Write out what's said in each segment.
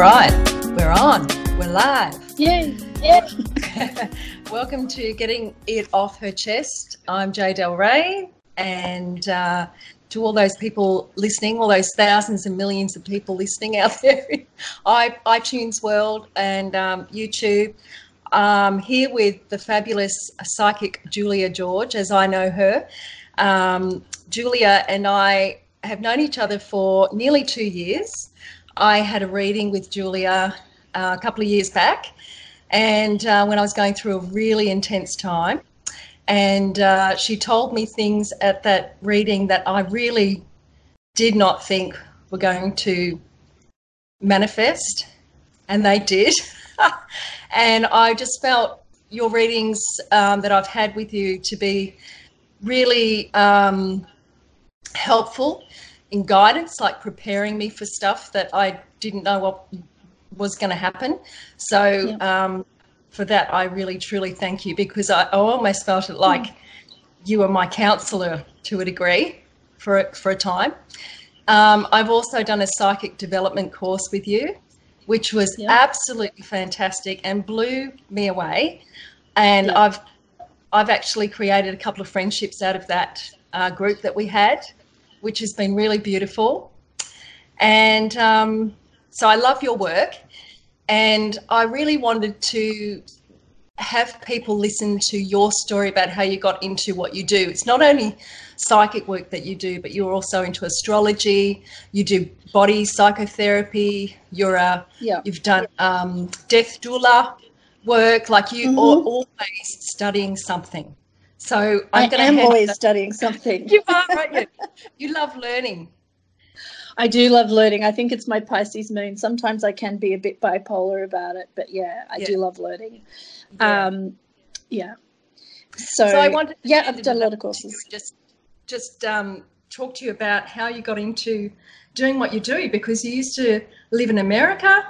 Right, we're on. We're live. Yay! Yeah. Welcome to Getting It Off Her Chest. I'm Jay Del Rey, and uh, to all those people listening, all those thousands and millions of people listening out there in iTunes world and um, YouTube, um, here with the fabulous psychic Julia George, as I know her. Um, Julia and I have known each other for nearly two years. I had a reading with Julia uh, a couple of years back, and uh, when I was going through a really intense time, and uh, she told me things at that reading that I really did not think were going to manifest, and they did. and I just felt your readings um, that I've had with you to be really um, helpful in guidance, like preparing me for stuff that I didn't know what was going to happen. So um, for that, I really truly thank you because I, I almost felt it like mm. you were my counselor to a degree for for a time. Um, I've also done a psychic development course with you, which was absolutely fantastic and blew me away. And I've I've actually created a couple of friendships out of that uh, group that we had which has been really beautiful. And um, so I love your work. And I really wanted to have people listen to your story about how you got into what you do. It's not only psychic work that you do, but you're also into astrology. You do body psychotherapy. You're a yeah. you've done um, death doula work. Like you mm-hmm. are always studying something. So I'm I am always studying something. you are, right? You, you love learning. I do love learning. I think it's my Pisces moon. Sometimes I can be a bit bipolar about it, but yeah, I yeah. do love learning. Yeah. Um, yeah. So, so I wanted yeah, I've done a lot of courses. Just, just um, talk to you about how you got into doing what you do because you used to live in America.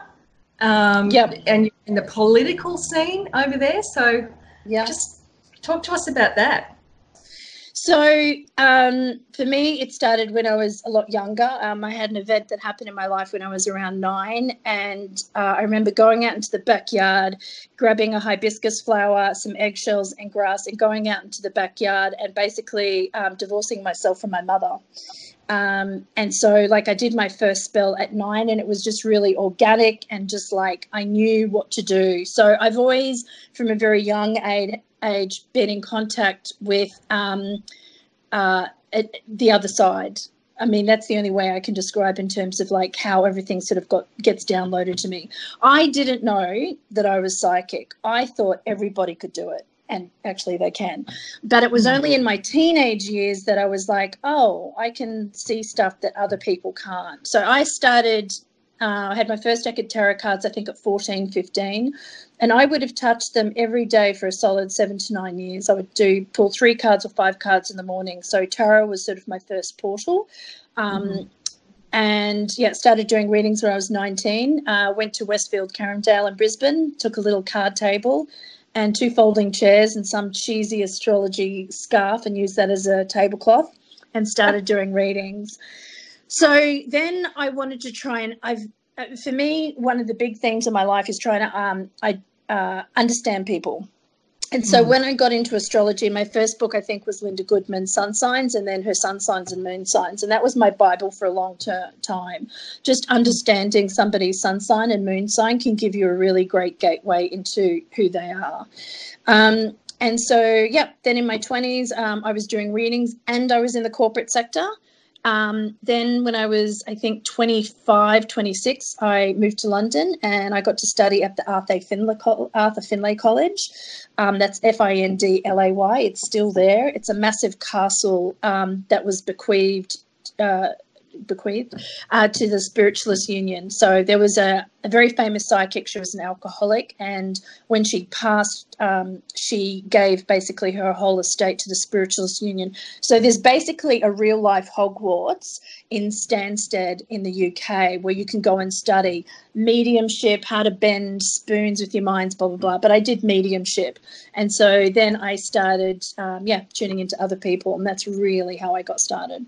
Um, yep. and in the political scene over there. So, yeah, just Talk to us about that. So, um, for me, it started when I was a lot younger. Um, I had an event that happened in my life when I was around nine, and uh, I remember going out into the backyard, grabbing a hibiscus flower, some eggshells, and grass, and going out into the backyard and basically um, divorcing myself from my mother. Um, and so, like, I did my first spell at nine, and it was just really organic and just like I knew what to do. So, I've always, from a very young age, age been in contact with um, uh, the other side. I mean, that's the only way I can describe in terms of like how everything sort of got gets downloaded to me. I didn't know that I was psychic. I thought everybody could do it and actually they can. But it was mm. only in my teenage years that I was like, oh, I can see stuff that other people can't. So I started, uh, I had my first deck of tarot cards, I think at 14, 15. And I would have touched them every day for a solid seven to nine years. I would do pull three cards or five cards in the morning. So tarot was sort of my first portal. Um, mm-hmm and yeah, started doing readings when I was 19. Uh, went to Westfield Carindale in Brisbane, took a little card table, and two folding chairs and some cheesy astrology scarf and used that as a tablecloth and started doing readings. So then I wanted to try and I've uh, for me one of the big things in my life is trying to um I uh, understand people and so mm. when I got into astrology, my first book I think was Linda Goodman's Sun Signs, and then her Sun Signs and Moon Signs, and that was my Bible for a long ter- time. Just understanding somebody's sun sign and moon sign can give you a really great gateway into who they are. Um, and so, yeah, then in my 20s, um, I was doing readings and I was in the corporate sector. Um, then, when I was, I think, 25, 26, I moved to London and I got to study at the Arthur Findlay, Arthur Findlay College. Um, that's F I N D L A Y. It's still there. It's a massive castle um, that was bequeathed. Uh, bequeathed uh, to the Spiritualist Union. So there was a, a, very famous psychic. She was an alcoholic, and when she passed, um, she gave basically her whole estate to the Spiritualist Union. So there's basically a real life Hogwarts in Stansted in the UK where you can go and study mediumship, how to bend spoons with your minds, blah blah blah. But I did mediumship, and so then I started, um, yeah, tuning into other people, and that's really how I got started.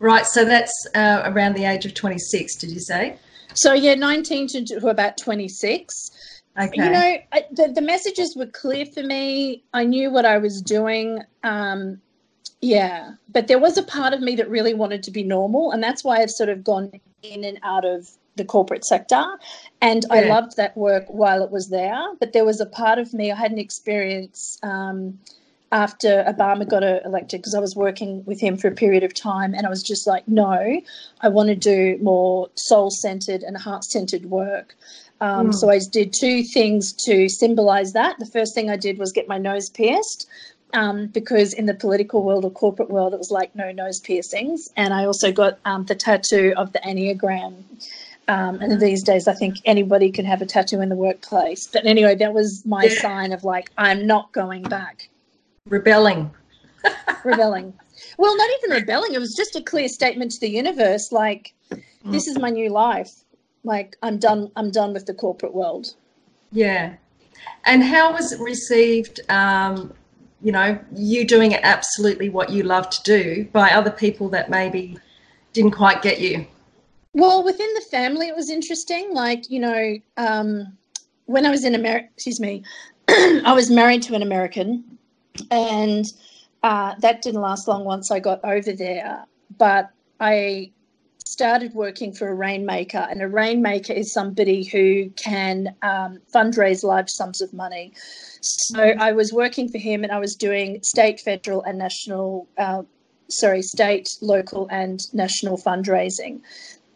Right, so that's uh, around the age of 26, did you say? So yeah, 19 to, to about 26. Okay. You know, I, the, the messages were clear for me. I knew what I was doing. Um, yeah, but there was a part of me that really wanted to be normal, and that's why I've sort of gone in and out of the corporate sector. And I loved that work while it was there. But there was a part of me, I had an experience um, after Obama got uh, elected because I was working with him for a period of time. And I was just like, no, I want to do more soul centered and heart centered work. Um, Mm. So I did two things to symbolize that. The first thing I did was get my nose pierced. Um, because in the political world or corporate world, it was like no nose piercings. And I also got um, the tattoo of the Enneagram. Um, and these days, I think anybody can have a tattoo in the workplace. But anyway, that was my Yeah. sign of like, I'm not going back, Rebelling. rebelling. well, not even rebelling. It was just a clear statement to the universe like, this is my new life. Like, I'm done. I'm done with the corporate world. Yeah. And how was it received? Um, you know, you doing absolutely what you love to do by other people that maybe didn't quite get you. Well, within the family, it was interesting. Like, you know, um, when I was in America, excuse me, I was married to an American, and uh, that didn't last long once I got over there. But I started working for a rainmaker, and a rainmaker is somebody who can um, fundraise large sums of money. So I was working for him, and I was doing state, federal, and national. Uh, sorry, state, local, and national fundraising.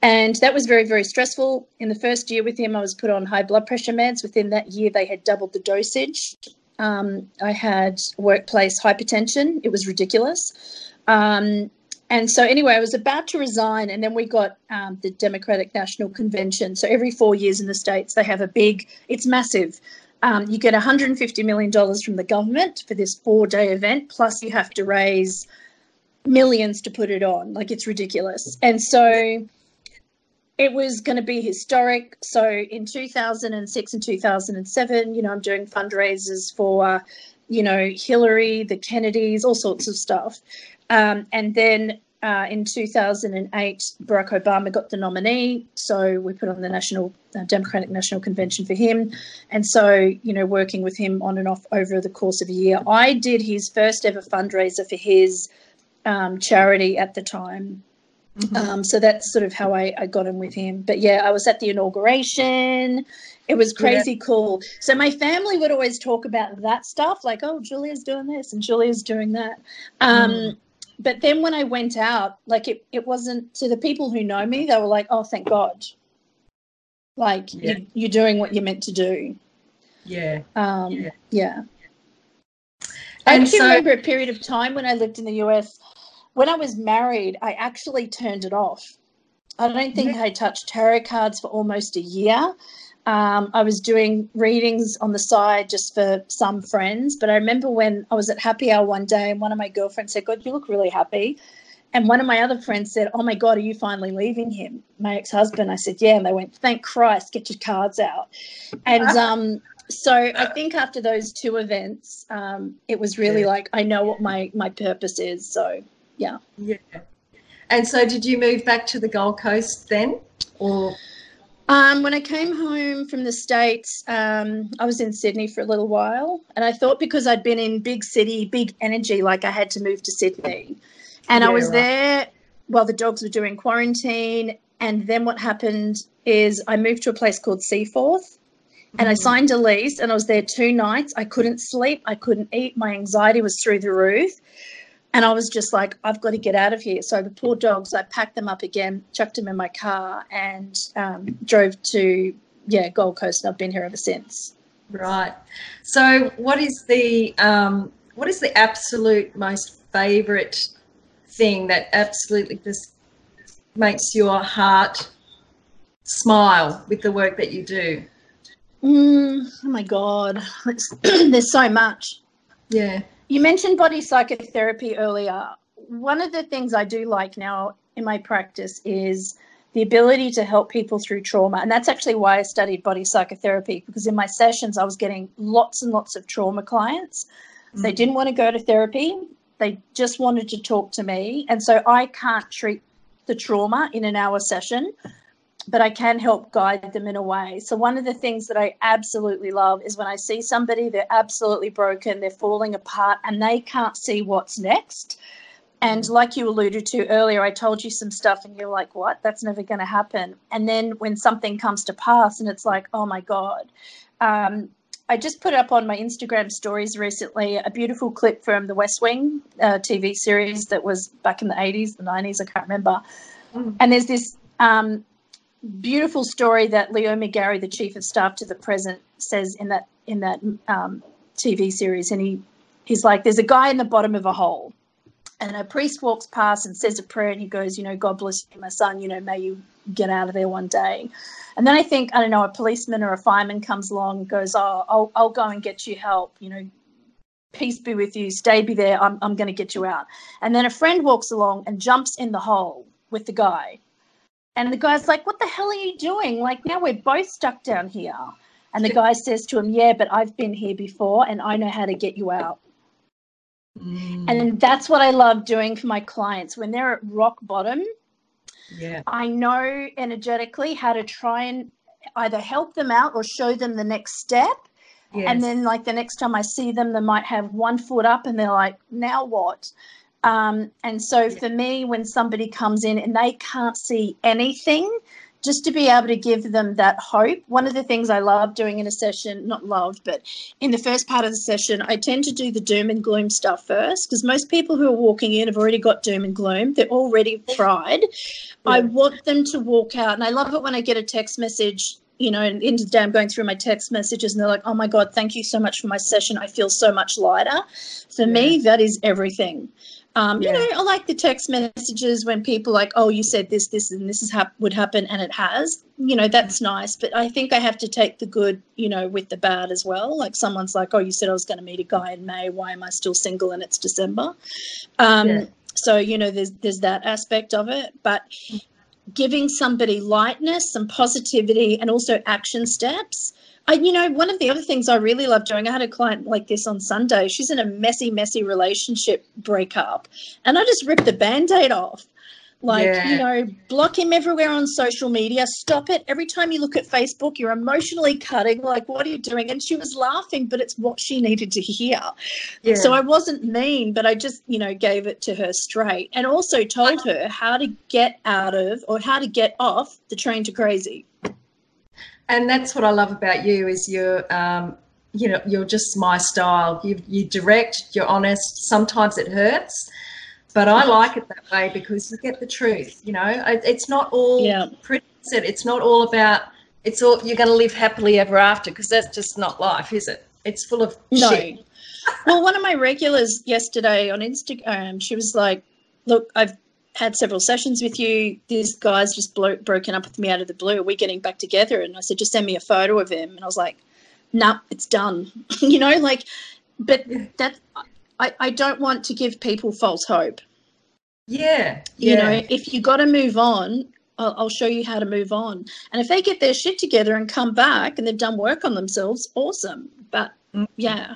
And that was very, very stressful. In the first year with him, I was put on high blood pressure meds. Within that year, they had doubled the dosage. Um, I had workplace hypertension. It was ridiculous. Um, and so, anyway, I was about to resign, and then we got um, the Democratic National Convention. So, every four years in the States, they have a big, it's massive. Um, you get $150 million from the government for this four day event, plus, you have to raise millions to put it on. Like, it's ridiculous. And so, it was going to be historic. So in 2006 and 2007, you know, I'm doing fundraisers for, you know, Hillary, the Kennedys, all sorts of stuff. Um, and then uh, in 2008, Barack Obama got the nominee. So we put on the National uh, Democratic National Convention for him. And so, you know, working with him on and off over the course of a year, I did his first ever fundraiser for his um, charity at the time. Um, so that's sort of how I, I got in with him. But yeah, I was at the inauguration. It was crazy cool. So my family would always talk about that stuff, like, oh, Julia's doing this and Julia's doing that. Um, Mm. But then when I went out, like it, it wasn't to the people who know me, they were like, oh, thank God. Like Yeah. you, you're doing what you're meant to do. Yeah. Um, Yeah. yeah. I And actually so- remember a period of time when I lived in the US. When I was married, I actually turned it off. I don't think I touched tarot cards for almost a year. Um, I was doing readings on the side just for some friends. But I remember when I was at happy hour one day and one of my girlfriends said, God, you look really happy. And one of my other friends said, Oh my God, are you finally leaving him? My ex husband. I said, Yeah. And they went, Thank Christ, get your cards out. And um, so I think after those two events, um, it was really like, I know what my, my purpose is. So, yeah. Yeah. And so did you move back to the Gold Coast then? Or Um, when I came home from the States, um, I was in Sydney for a little while. And I thought because I'd been in big city, big energy, like I had to move to Sydney. And I was right. there while the dogs were doing quarantine. And then what happened is I moved to a place called Seaforth. And I Mhm. signed a lease and I was there two nights. I couldn't sleep. I couldn't eat. My anxiety was through the roof. And I was just like, I've got to get out of here. So the poor dogs, I packed them up again, chucked them in my car, and um, drove to, yeah, Gold Coast. And I've been here ever since. Right. So, what is the um, what is the absolute most favourite thing that absolutely just makes your heart smile with the work that you do? Mm, oh my God. There's so much. Yeah. You mentioned body psychotherapy earlier. One of the things I do like now in my practice is the ability to help people through trauma. And that's actually why I studied body psychotherapy, because in my sessions, I was getting lots and lots of trauma clients. They Mhm. didn't want to go to therapy, they just wanted to talk to me. And so I can't treat the trauma in an hour session. But I can help guide them in a way. So, one of the things that I absolutely love is when I see somebody, they're absolutely broken, they're falling apart, and they can't see what's next. And like you alluded to earlier, I told you some stuff, and you're like, what? That's never going to happen. And then when something comes to pass, and it's like, oh my God. Um, I just put up on my Instagram stories recently a beautiful clip from the West Wing uh, TV series that was back in the 80s, the 90s, I can't remember. Mm. And there's this um, beautiful story that Leo McGarry, the chief of staff to the president, says in that in that um, TV series, and he he's like, "There's a guy in the bottom of a hole." And a priest walks past and says a prayer, and he goes, "You know, God bless you, my son. You know, may you get out of there one day." And then I think I don't know, a policeman or a fireman comes along and goes, "Oh, I'll I'll go and get you help." You know, peace be with you. Stay be there. I'm I'm going to get you out. And then a friend walks along and jumps in the hole with the guy and the guy's like, What the hell are you doing? Like, now we're both stuck down here. And the guy says to him, Yeah, but I've been here before and I know how to get you out. Mm. And that's what I love doing for my clients when they're at rock bottom. Yeah. I know energetically how to try and either help them out or show them the next step. Yes. And then, like the next time I see them, they might have one foot up and they're like, now what? Um, and so for me, when somebody comes in and they can't see anything, just to be able to give them that hope. One of the things I love doing in a session, not loved, but in the first part of the session, I tend to do the doom and gloom stuff first because most people who are walking in have already got doom and gloom. They're already fried. Yeah. I want them to walk out. And I love it when I get a text message you know, and into the day I'm going through my text messages and they're like, oh my God, thank you so much for my session. I feel so much lighter. For yeah. me, that is everything. Um, yeah. You know, I like the text messages when people like, "Oh, you said this, this, and this is would happen," and it has. You know, that's nice. But I think I have to take the good, you know, with the bad as well. Like someone's like, "Oh, you said I was going to meet a guy in May. Why am I still single and it's December?" Um, yeah. So you know, there's there's that aspect of it, but giving somebody lightness and positivity and also action steps I, you know, one of the other things I really love doing, I had a client like this on Sunday. She's in a messy, messy relationship breakup. And I just ripped the band aid off. Like, yeah. you know, block him everywhere on social media. Stop it. Every time you look at Facebook, you're emotionally cutting. Like, what are you doing? And she was laughing, but it's what she needed to hear. Yeah. So I wasn't mean, but I just, you know, gave it to her straight and also told uh-huh. her how to get out of or how to get off the train to crazy and that's what I love about you is you're um, you know you're just my style. You you direct, you're honest. Sometimes it hurts, but I like it that way because you get the truth. You know, it's not all yeah. pretty. It's not all about. It's all you're going to live happily ever after because that's just not life, is it? It's full of no. shit. well, one of my regulars yesterday on Instagram, she was like, "Look, I've had several sessions with you. This guy's just blo- broken up with me out of the blue. Are we getting back together? And I said, just send me a photo of him. And I was like, nah, it's done. you know, like, but that I, I don't want to give people false hope. Yeah. You know, if you got to move on, I'll, I'll, show you how to move on. And if they get their shit together and come back and they've done work on themselves, awesome. But mm-hmm. yeah.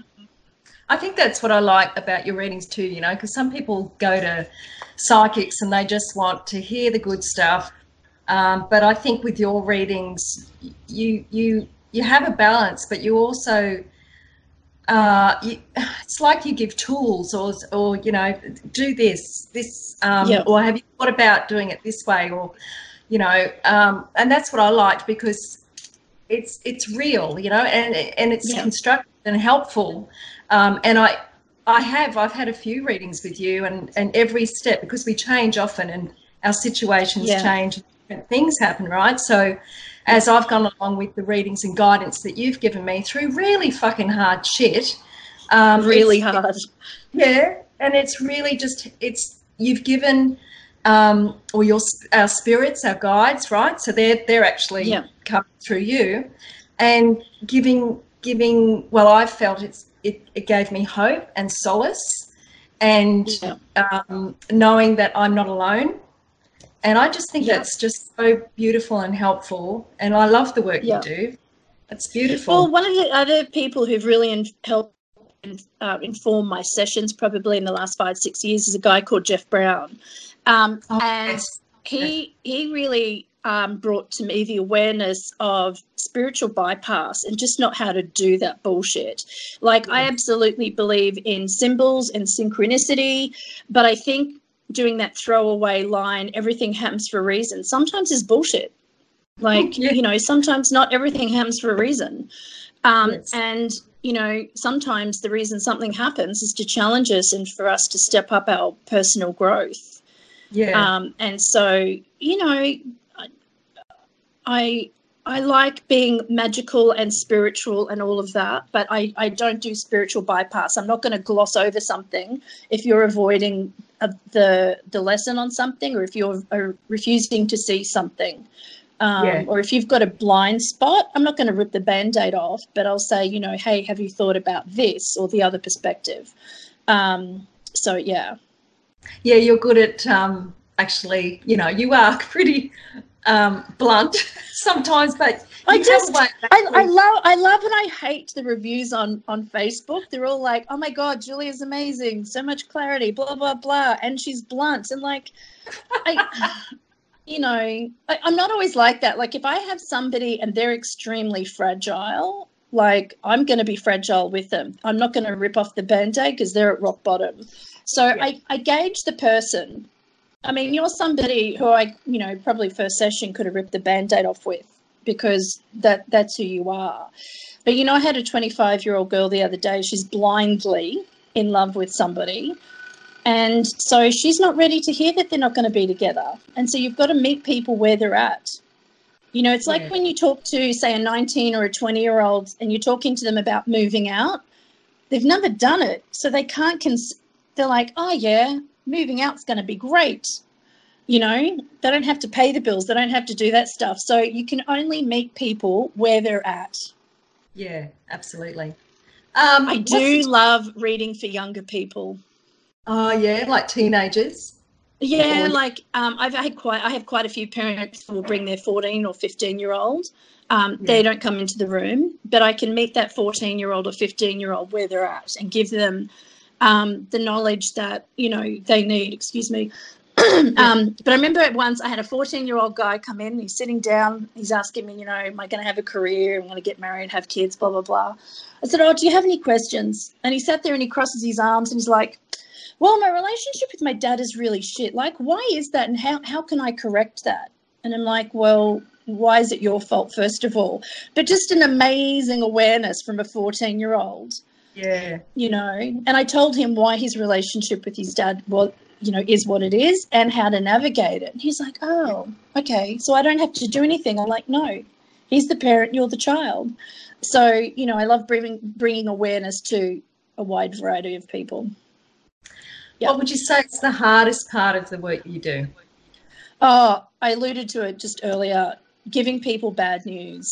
I think that's what I like about your readings too, you know, because some people go to psychics and they just want to hear the good stuff. Um, but I think with your readings, you you you have a balance, but you also uh, you, it's like you give tools or or you know do this this um, yeah. or have you thought about doing it this way or you know um, and that's what I liked because it's it's real, you know, and and it's yeah. constructive and helpful. Um, and I I have. I've had a few readings with you, and and every step because we change often, and our situations yeah. change, things happen, right? So, as I've gone along with the readings and guidance that you've given me through really fucking hard shit, um, really hard, yeah, and it's really just it's you've given um, or your our spirits, our guides, right? So they're they're actually yeah. coming through you, and giving giving. Well, I've felt it's it, it gave me hope and solace and yeah. um, knowing that I'm not alone. And I just think yeah. that's just so beautiful and helpful. And I love the work yeah. you do. It's beautiful. Well, one of the other people who've really in, helped uh, inform my sessions, probably in the last five, six years, is a guy called Jeff Brown. Um, oh, and yes. he he really um, brought to me the awareness of spiritual bypass and just not how to do that bullshit. Like, yeah. I absolutely believe in symbols and synchronicity, but I think doing that throwaway line, everything happens for a reason, sometimes is bullshit. Like, yeah. you know, sometimes not everything happens for a reason. Um, yes. And, you know, sometimes the reason something happens is to challenge us and for us to step up our personal growth. Yeah. Um, and so, you know, I I like being magical and spiritual and all of that, but I, I don't do spiritual bypass. I'm not going to gloss over something if you're avoiding uh, the the lesson on something, or if you're uh, refusing to see something, um, yeah. or if you've got a blind spot. I'm not going to rip the band-aid off, but I'll say, you know, hey, have you thought about this or the other perspective? Um, so yeah, yeah, you're good at um, actually. You know, you are pretty um, blunt sometimes, but I just I, I love I love and I hate the reviews on on Facebook. They're all like, "Oh my god, Julia's amazing, so much clarity, blah blah blah," and she's blunt and like, I, you know, I, I'm not always like that. Like if I have somebody and they're extremely fragile, like I'm going to be fragile with them. I'm not going to rip off the band-aid because they're at rock bottom. So yeah. I, I gauge the person I mean, you're somebody who I, you know, probably first session could have ripped the band-aid off with because that that's who you are. But you know, I had a 25 year old girl the other day. She's blindly in love with somebody. And so she's not ready to hear that they're not going to be together. And so you've got to meet people where they're at. You know, it's like yeah. when you talk to, say, a 19 or a 20 year old and you're talking to them about moving out, they've never done it. So they can't, cons- they're like, oh, yeah, moving out's going to be great. You know, they don't have to pay the bills, they don't have to do that stuff. So you can only meet people where they're at. Yeah, absolutely. Um, I do love reading for younger people. Oh yeah, like teenagers. Yeah, or... like um, I've had quite I have quite a few parents who will bring their 14 or 15 year old. Um, yeah. They don't come into the room, but I can meet that 14 year old or 15 year old where they're at and give them um, the knowledge that you know they need. Excuse me. um, but I remember once I had a 14 year old guy come in. He's sitting down. He's asking me, you know, am I going to have a career? I'm going to get married, have kids, blah blah blah. I said, oh, do you have any questions? And he sat there and he crosses his arms and he's like, well, my relationship with my dad is really shit. Like, why is that? And how how can I correct that? And I'm like, well, why is it your fault first of all? But just an amazing awareness from a 14 year old yeah. You know, and I told him why his relationship with his dad was, you know, is what it is and how to navigate it. And he's like, oh, okay. So I don't have to do anything. I'm like, no, he's the parent, you're the child. So, you know, I love bringing, bringing awareness to a wide variety of people. Yep. What would you say is the hardest part of the work you do? Oh, I alluded to it just earlier giving people bad news.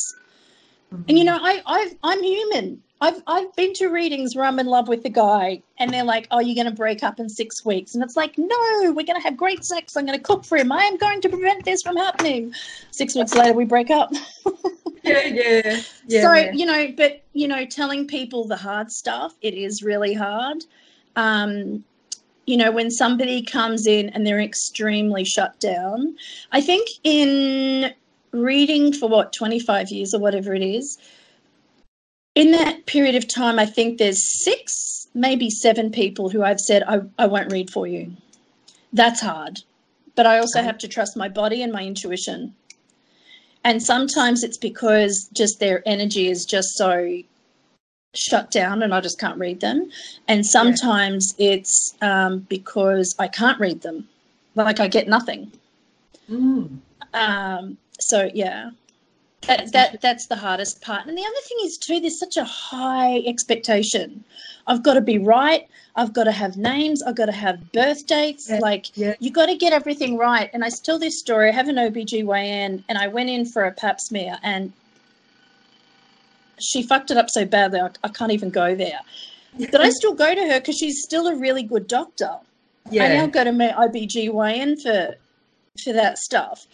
Mm-hmm. And you know, I, I've, I'm human. I've I've been to readings where I'm in love with the guy, and they're like, "Oh, you're going to break up in six weeks," and it's like, "No, we're going to have great sex. I'm going to cook for him. I am going to prevent this from happening." Six weeks later, we break up. yeah, yeah, yeah. So you know, but you know, telling people the hard stuff, it is really hard. Um, you know, when somebody comes in and they're extremely shut down, I think in reading for what 25 years or whatever it is in that period of time, I think there's six, maybe seven people who I've said, I, I won't read for you. That's hard. But I also have to trust my body and my intuition. And sometimes it's because just their energy is just so shut down and I just can't read them. And sometimes yeah. it's um, because I can't read them, like I get nothing. Mm. Um, so, yeah that, that that's the hardest part. And the other thing is too there's such a high expectation. I've got to be right. I've got to have names. I've got to have birth dates. Yeah, like yeah. you got to get everything right. And i tell this story i have an obgyn and i went in for a pap smear and she fucked it up so badly i, I can't even go there. But i still go to her because she's still a really good doctor. Yeah. i now go to my obgyn for for that stuff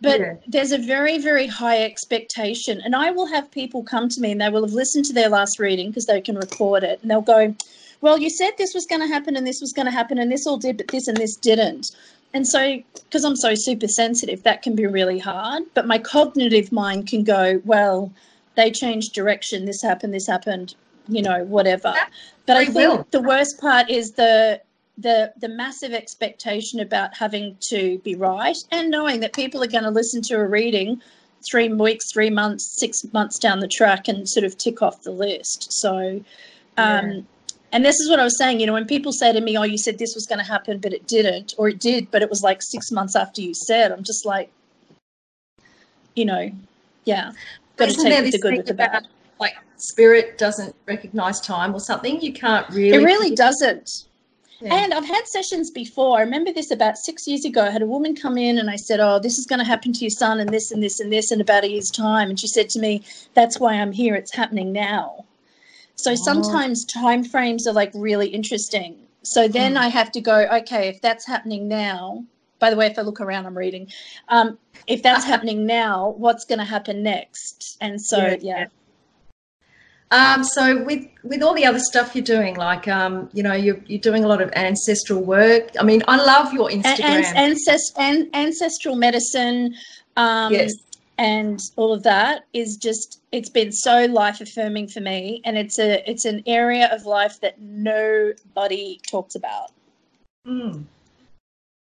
but yeah. there's a very very high expectation and i will have people come to me and they will have listened to their last reading because they can record it and they'll go well you said this was going to happen and this was going to happen and this all did but this and this didn't and so because i'm so super sensitive that can be really hard but my cognitive mind can go well they changed direction this happened this happened you know whatever but i think will. the worst part is the the the massive expectation about having to be right and knowing that people are going to listen to a reading three weeks three months six months down the track and sort of tick off the list. So um, yeah. and this is what i was saying you know when people say to me oh you said this was going to happen but it didn't or it did but it was like six months after you said i'm just like you know yeah. Got to take the good with the bad. like spirit doesn't recognize time or something? You can't really it really doesn't yeah. And I've had sessions before. I remember this about six years ago. I had a woman come in and I said, Oh, this is going to happen to your son and this and this and this in about a year's time. And she said to me, That's why I'm here. It's happening now. So oh. sometimes time frames are like really interesting. So then mm. I have to go, okay, if that's happening now, by the way, if I look around, I'm reading. Um, if that's happening now, what's going to happen next? And so, yeah. yeah. Um, so with with all the other stuff you're doing, like um, you know, you're you're doing a lot of ancestral work. I mean, I love your Instagram. An- ancest- an- ancestral medicine, um, yes. and all of that is just it's been so life affirming for me, and it's a it's an area of life that nobody talks about. Mm.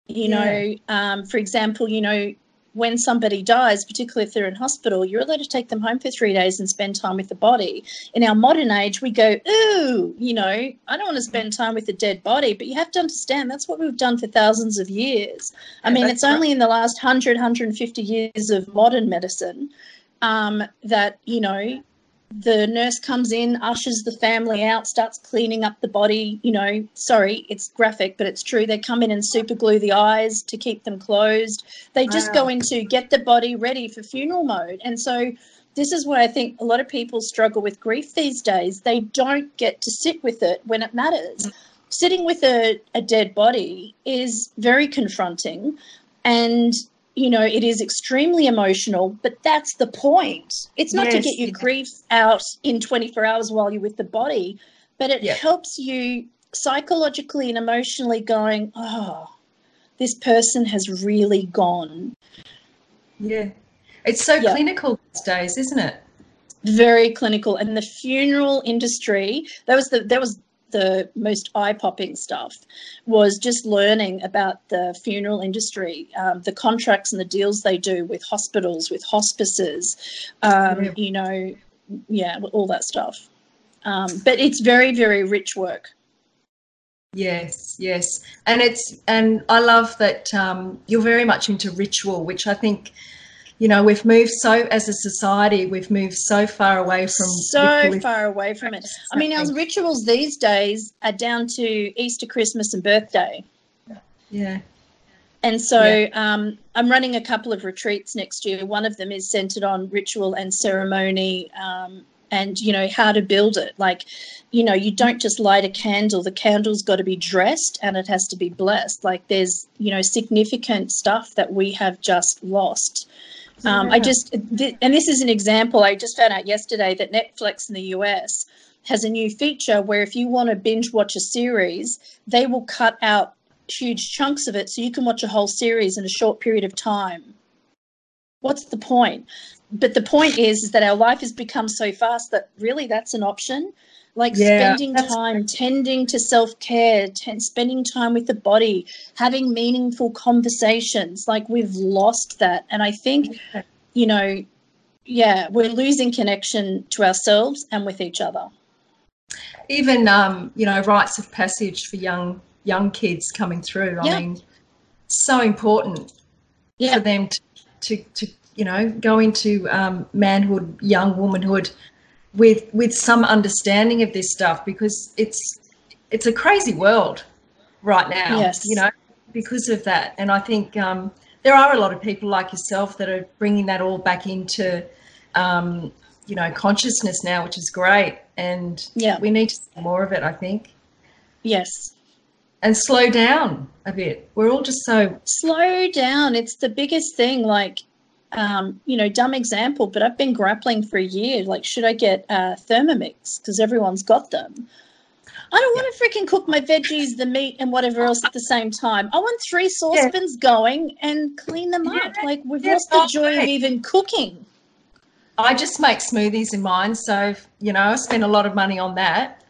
You yeah. know, um, for example, you know, when somebody dies, particularly if they're in hospital, you're allowed to take them home for three days and spend time with the body. In our modern age, we go, ooh, you know, I don't want to spend time with a dead body, but you have to understand that's what we've done for thousands of years. I mean, it's right. only in the last 100, 150 years of modern medicine um, that, you know, the nurse comes in, ushers the family out, starts cleaning up the body. You know, sorry, it's graphic, but it's true. They come in and super glue the eyes to keep them closed. They just wow. go into get the body ready for funeral mode. And so, this is why I think a lot of people struggle with grief these days. They don't get to sit with it when it matters. Mm. Sitting with a, a dead body is very confronting. And you know, it is extremely emotional, but that's the point. It's not yes, to get your yeah. grief out in 24 hours while you're with the body, but it yeah. helps you psychologically and emotionally going, oh, this person has really gone. Yeah. It's so yeah. clinical these days, isn't it? Very clinical. And the funeral industry, that was the that was the most eye-popping stuff was just learning about the funeral industry, um, the contracts and the deals they do with hospitals, with hospices, um, yeah. you know, yeah, all that stuff. Um, but it's very, very rich work. Yes, yes, and it's and I love that um, you're very much into ritual, which I think you know we've moved so as a society we've moved so far away from so far away from it. I mean our rituals these days are down to easter christmas and birthday. Yeah. And so yeah. um, i'm running a couple of retreats next year. One of them is centered on ritual and ceremony um, and you know how to build it. Like you know you don't just light a candle. The candle's got to be dressed and it has to be blessed. Like there's you know significant stuff that we have just lost um, I just, and this is an example. I just found out yesterday that Netflix in the US has a new feature where if you want to binge watch a series, they will cut out huge chunks of it so you can watch a whole series in a short period of time. What's the point? But the point is, is that our life has become so fast that really that's an option. Like yeah, spending time tending to self care, t- spending time with the body, having meaningful conversations. Like we've lost that. And I think, you know, yeah, we're losing connection to ourselves and with each other. Even, um, you know, rites of passage for young young kids coming through. I mean, so important yeah. for them to, to, to, you know, go into um, manhood, young womanhood with with some understanding of this stuff because it's it's a crazy world right now. Yes. You know, because of that, and I think um, there are a lot of people like yourself that are bringing that all back into um, you know consciousness now, which is great. And yeah, we need to see more of it. I think. Yes. And slow down a bit. We're all just so slow down. It's the biggest thing. Like um, you know, dumb example, but I've been grappling for a year. Like, should I get uh, Thermomix because everyone's got them? I don't want to freaking cook my veggies, the meat, and whatever else at the same time. I want three saucepans yeah. going and clean them yeah. up. Like we've yeah, lost the joy of even cooking. I just make smoothies in mine, so you know I spend a lot of money on that.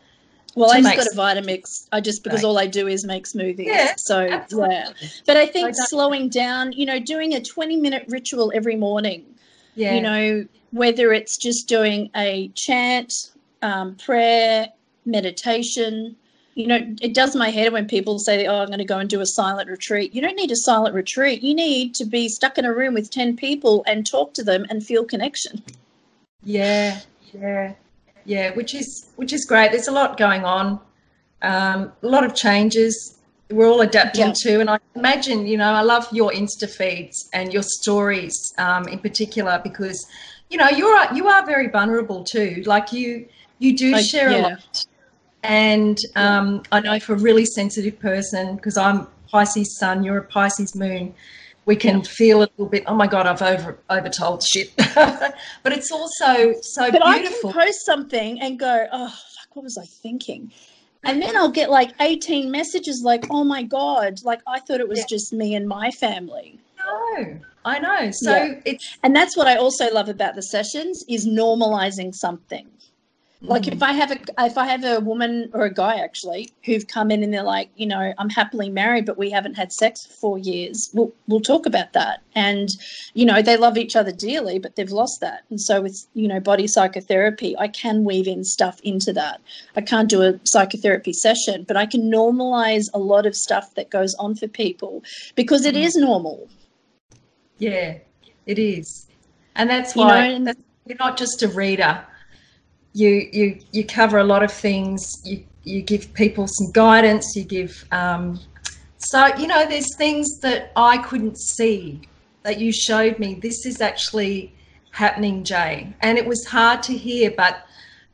Well, I just got a Vitamix. I just because all I do is make smoothies. Yeah, so absolutely. yeah. But I think slowing down, you know, doing a twenty-minute ritual every morning. Yeah. You know, whether it's just doing a chant, um, prayer, meditation. You know, it does my head when people say, "Oh, I'm going to go and do a silent retreat." You don't need a silent retreat. You need to be stuck in a room with ten people and talk to them and feel connection. Yeah, yeah yeah, which is which is great. There's a lot going on, um, a lot of changes. We're all adapting yeah. to, and I imagine, you know, I love your Insta feeds and your stories um, in particular because, you know, you're you are very vulnerable too. Like you you do like, share yeah. a lot, and um, I know for a really sensitive person because I'm Pisces Sun, you're a Pisces Moon we can feel a little bit oh my god i've over overtold shit but it's also so but beautiful. i can post something and go oh fuck what was i thinking and then i'll get like 18 messages like oh my god like i thought it was yeah. just me and my family no i know so yeah. it's and that's what i also love about the sessions is normalizing something like if. I have a if I have a woman or a guy actually who've come in and they're like, you know, I'm happily married, but we haven't had sex for four years. We'll we'll talk about that. And you know, they love each other dearly, but they've lost that. And so with you know body psychotherapy, I can weave in stuff into that. I can't do a psychotherapy session, but I can normalize a lot of stuff that goes on for people because it mm. normal. Yeah, it is, and that's why you know, that's, you're not just a reader you you you cover a lot of things. You you give people some guidance. You give um, so you know there's things that I couldn't see that you showed me. This is actually happening, Jay, and it was hard to hear. But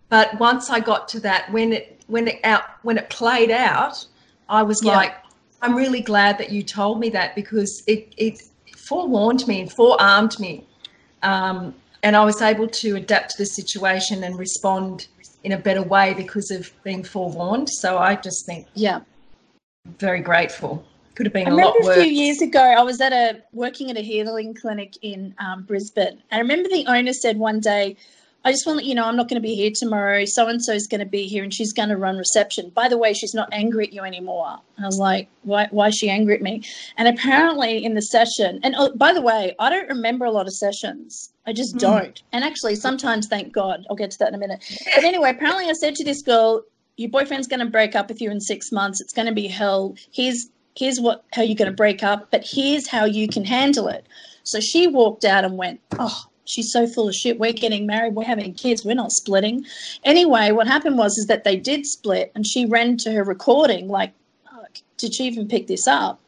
but once I got to that, when it when it out when it played out, I was yeah. like, I'm really glad that you told me that because it it forewarned me and forearmed me um, and I was able to adapt to the situation and respond in a better way because of being forewarned. So I just think, yeah, very grateful. Could have been I a lot worse. a few years ago, I was at a working at a healing clinic in um, Brisbane. I remember the owner said one day, I just want to let you know I'm not going to be here tomorrow. So and so is going to be here and she's going to run reception. By the way, she's not angry at you anymore. I was like, why, why is she angry at me? And apparently, in the session, and oh, by the way, I don't remember a lot of sessions. I just mm. don't. And actually, sometimes, thank God, I'll get to that in a minute. But anyway, apparently, I said to this girl, Your boyfriend's going to break up with you in six months. It's going to be hell. Here's here's what how you're going to break up, but here's how you can handle it. So she walked out and went, Oh, she's so full of shit. We're getting married. We're having kids. We're not splitting. Anyway, what happened was is that they did split, and she ran to her recording like, did she even pick this up?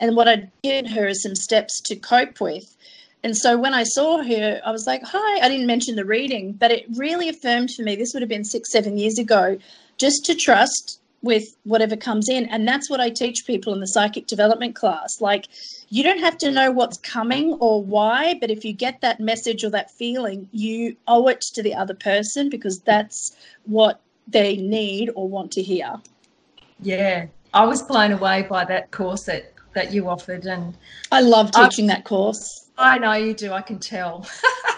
And what I did her is some steps to cope with. And so when I saw her, I was like, hi. I didn't mention the reading, but it really affirmed for me. This would have been six, seven years ago, just to trust with whatever comes in. And that's what I teach people in the psychic development class. Like, you don't have to know what's coming or why, but if you get that message or that feeling, you owe it to the other person because that's what they need or want to hear. Yeah, I was blown away by that course that, that you offered. And I love teaching I, that course. I know you do, I can tell.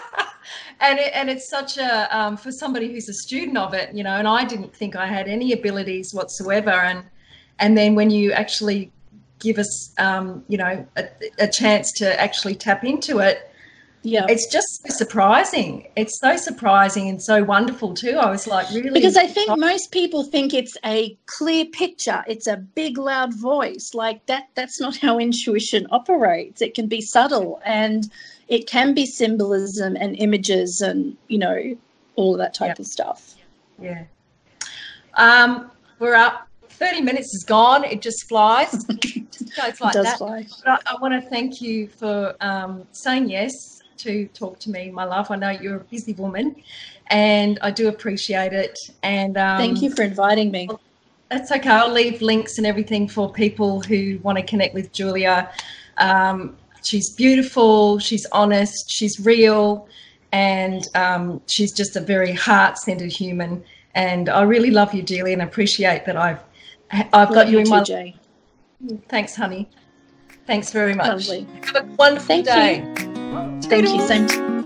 and it, and it's such a um, for somebody who's a student of it, you know. And I didn't think I had any abilities whatsoever, and and then when you actually give us, um, you know, a, a, chance to actually tap into it, yeah, it's just so surprising. It's so surprising and so wonderful too. I was like, really, because I think most people think it's a clear picture. It's a big, loud voice. Like that. That's not how intuition operates. It can be subtle and it can be symbolism and images and you know all of that type of stuff. Yeah. Um, we're up. 30 minutes is gone. It just flies. It just goes like that. fly. But I, I, want to thank you for um, saying yes to talk to me my love. I know you're a busy woman and i do appreciate it. And um, thank you for inviting me. That's okay. I'll leave links and everything for people who want to connect with julia. Um, she's beautiful, she's honest, she's real, and um, she's just a very heart centered human. and I really love you dearly and appreciate that I've I've got Love you in my. Jay. Thanks, honey. Thanks very much. Lovely. Have a wonderful Thank day. you. Thank you. Same. to-